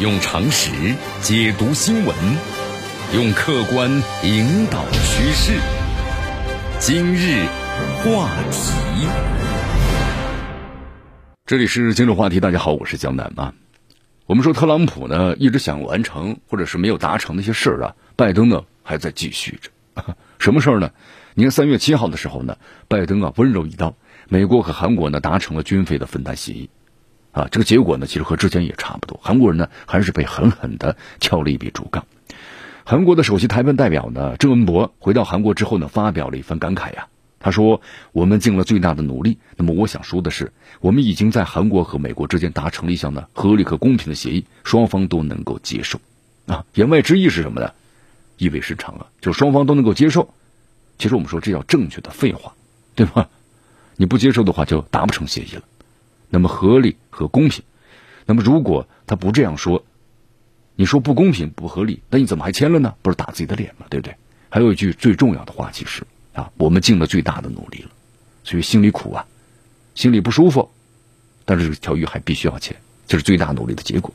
用常识解读新闻，用客观引导趋势。今日话题，这里是今日话题。大家好，我是江南啊。我们说特朗普呢一直想完成或者是没有达成的一些事儿啊，拜登呢还在继续着。什么事儿呢？你看三月七号的时候呢，拜登啊温柔一刀，美国和韩国呢达成了军费的分担协议。啊，这个结果呢，其实和之前也差不多。韩国人呢，还是被狠狠的敲了一笔竹杠。韩国的首席台湾代表呢，郑文博回到韩国之后呢，发表了一番感慨呀。他说：“我们尽了最大的努力。那么，我想说的是，我们已经在韩国和美国之间达成了一项呢合理和公平的协议，双方都能够接受。啊，言外之意是什么呢？意味深长啊，就是双方都能够接受。其实我们说这叫正确的废话，对吧？你不接受的话，就达不成协议了。”那么合理和公平，那么如果他不这样说，你说不公平不合理，那你怎么还签了呢？不是打自己的脸吗？对不对？还有一句最重要的话，其实啊，我们尽了最大的努力了，所以心里苦啊，心里不舒服，但是这条鱼还必须要签，这是最大努力的结果。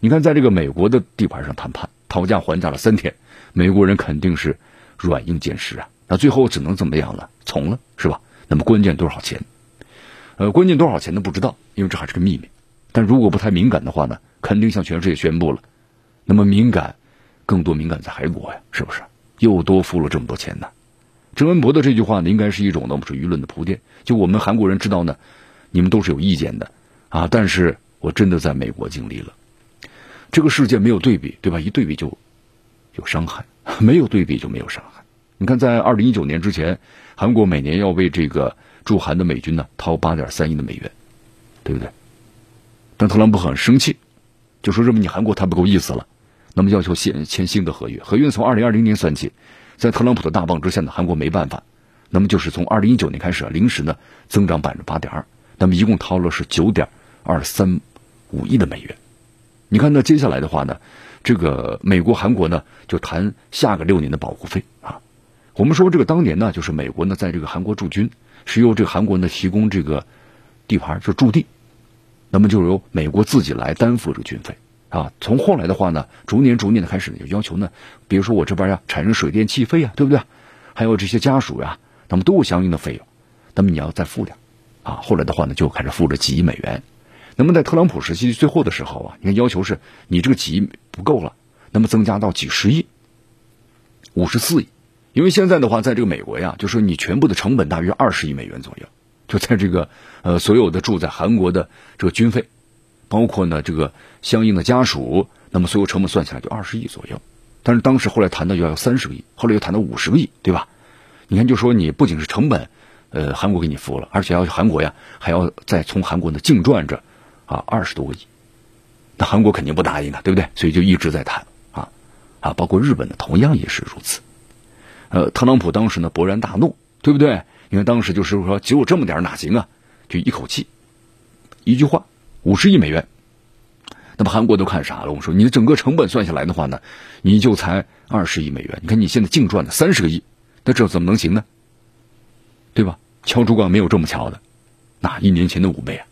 你看，在这个美国的地盘上谈判，讨价还价了三天，美国人肯定是软硬兼施啊，那最后只能怎么样了？从了是吧？那么关键多少钱？呃，关键多少钱呢？不知道，因为这还是个秘密。但如果不太敏感的话呢，肯定向全世界宣布了。那么敏感，更多敏感在韩国呀，是不是？又多付了这么多钱呢？郑文博的这句话呢，应该是一种呢，我们说舆论的铺垫。就我们韩国人知道呢，你们都是有意见的啊。但是我真的在美国经历了，这个世界没有对比，对吧？一对比就有伤害，没有对比就没有伤害。你看，在二零一九年之前，韩国每年要为这个。驻韩的美军呢，掏八点三亿的美元，对不对？但特朗普很生气，就说认为你韩国太不够意思了，那么要求签签新的合约。合约从二零二零年算起，在特朗普的大棒之下呢，韩国没办法，那么就是从二零一九年开始啊，临时呢增长百分之八点二，那么一共掏了是九点二三五亿的美元。你看，那接下来的话呢，这个美国、韩国呢就谈下个六年的保护费啊。我们说这个当年呢，就是美国呢在这个韩国驻军。是由这个韩国呢提供这个地盘，就驻地，那么就由美国自己来担负这个军费啊。从后来的话呢，逐年逐年的开始呢，就要求呢，比如说我这边呀产生水电气费啊，对不对？还有这些家属呀，那么都有相应的费用，那么你要再付点啊。后来的话呢，就开始付了几亿美元。那么在特朗普时期最后的时候啊，你看要求是你这个几亿不够了，那么增加到几十亿，五十四亿。因为现在的话，在这个美国呀，就说你全部的成本大约二十亿美元左右，就在这个呃所有的住在韩国的这个军费，包括呢这个相应的家属，那么所有成本算起来就二十亿左右。但是当时后来谈到要三十个亿，后来又谈到五十个亿，对吧？你看，就说你不仅是成本，呃，韩国给你付了，而且要韩国呀还要再从韩国呢净赚着啊二十多个亿，那韩国肯定不答应啊，对不对？所以就一直在谈啊啊，包括日本呢，同样也是如此。呃，特朗普当时呢勃然大怒，对不对？因为当时就是说，只有这么点哪行啊？就一口气，一句话，五十亿美元。那么韩国都看傻了。我说，你的整个成本算下来的话呢，你就才二十亿美元。你看你现在净赚了三十个亿，那这怎么能行呢？对吧？敲竹杠没有这么敲的，那一年前的五倍啊！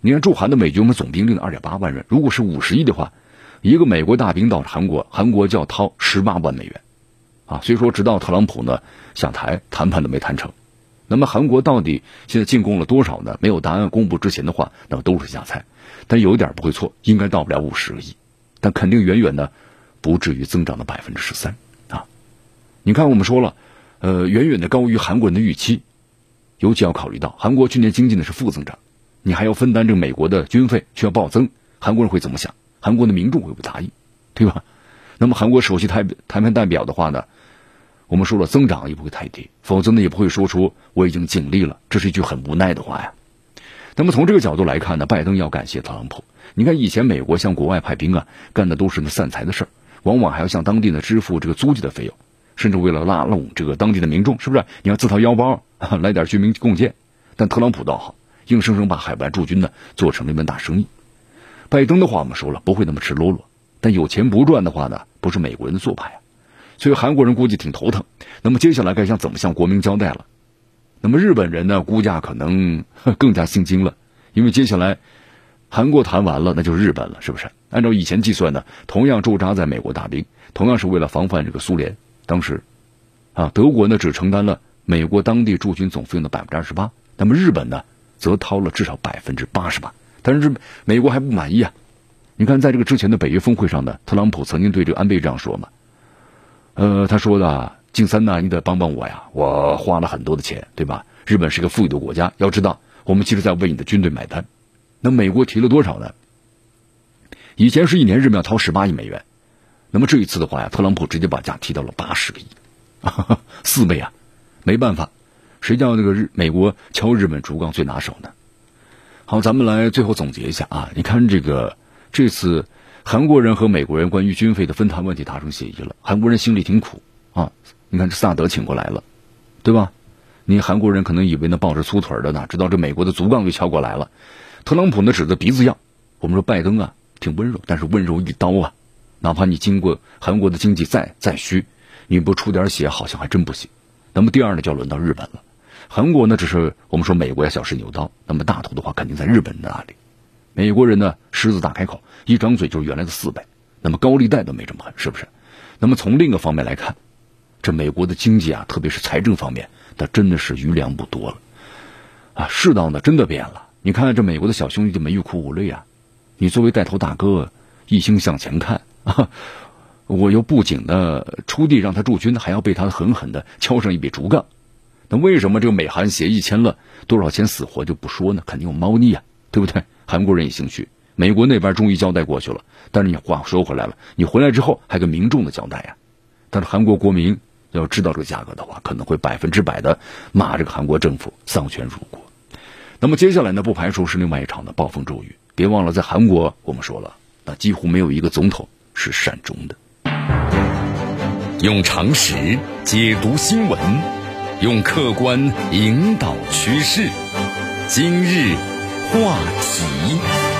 你看驻韩的美军，我们总兵力的二点八万人，如果是五十亿的话，一个美国大兵到韩国，韩国就要掏十八万美元。啊，所以说，直到特朗普呢下台谈判都没谈成。那么韩国到底现在进贡了多少呢？没有答案公布之前的话，那么都是瞎猜。但有一点不会错，应该到不了五十个亿，但肯定远远呢不至于增长到百分之十三啊。你看，我们说了，呃，远远的高于韩国人的预期。尤其要考虑到韩国去年经济呢是负增长，你还要分担这个美国的军费却要暴增，韩国人会怎么想？韩国的民众会不会答应？对吧？那么韩国首席谈谈判代表的话呢？我们说了，增长也不会太低，否则呢也不会说出我已经尽力了，这是一句很无奈的话呀。那么从这个角度来看呢，拜登要感谢特朗普。你看以前美国向国外派兵啊，干的都是那散财的事儿，往往还要向当地呢支付这个租借的费用，甚至为了拉拢这个当地的民众，是不是？你要自掏腰包来点居民贡献。但特朗普倒好，硬生生把海外驻军呢做成了一门大生意。拜登的话我们说了，不会那么赤裸裸，但有钱不赚的话呢，不是美国人的做派。所以韩国人估计挺头疼，那么接下来该向怎么向国民交代了？那么日本人呢？估价可能 更加心惊了，因为接下来韩国谈完了，那就是日本了，是不是？按照以前计算呢，同样驻扎在美国大兵，同样是为了防范这个苏联。当时，啊，德国呢只承担了美国当地驻军总费用的百分之二十八，那么日本呢，则掏了至少百分之八十八。但是美国还不满意啊！你看，在这个之前的北约峰会上呢，特朗普曾经对这个安倍这样说嘛，呃，他说的，静三呐，你得帮帮我呀，我花了很多的钱，对吧？日本是个富裕的国家，要知道，我们其实在为你的军队买单。那美国提了多少呢？以前是一年日本要掏十八亿美元，那么这一次的话呀，特朗普直接把价提到了八十个亿，四倍啊！没办法，谁叫这个日美国敲日本竹杠最拿手呢？好，咱们来最后总结一下啊！你看这个这次韩国人和美国人关于军费的分摊问题达成协议了，韩国人心里挺苦啊！你看这萨德请过来了，对吧？你韩国人可能以为那抱着粗腿的呢，直到这美国的足杠就敲过来了。特朗普呢指着鼻子要，我们说拜登啊挺温柔，但是温柔一刀啊，哪怕你经过韩国的经济再再虚，你不出点血好像还真不行。那么第二呢就要轮到日本了，韩国呢只是我们说美国要小试牛刀，那么大头的话肯定在日本那里。美国人呢狮子大开口，一张嘴就是原来的四倍，那么高利贷都没这么狠，是不是？那么从另一个方面来看，这美国的经济啊，特别是财政方面，那真的是余粮不多了啊，世道呢真的变了。你看这美国的小兄弟就没欲哭无泪啊！你作为带头大哥，一心向前看啊！我又不仅呢出地让他驻军，还要被他狠狠的敲上一笔竹杠。那为什么这个美韩协议签了多少钱死活就不说呢？肯定有猫腻啊，对不对？韩国人也兴趣，美国那边终于交代过去了。但是你话说回来了，你回来之后还跟民众的交代呀？但是韩国国民要知道这个价格的话，可能会百分之百的骂这个韩国政府丧权辱国。那么接下来呢，不排除是另外一场的暴风骤雨。别忘了，在韩国，我们说了，那几乎没有一个总统是善终的。用常识解读新闻，用客观引导趋势。今日话题。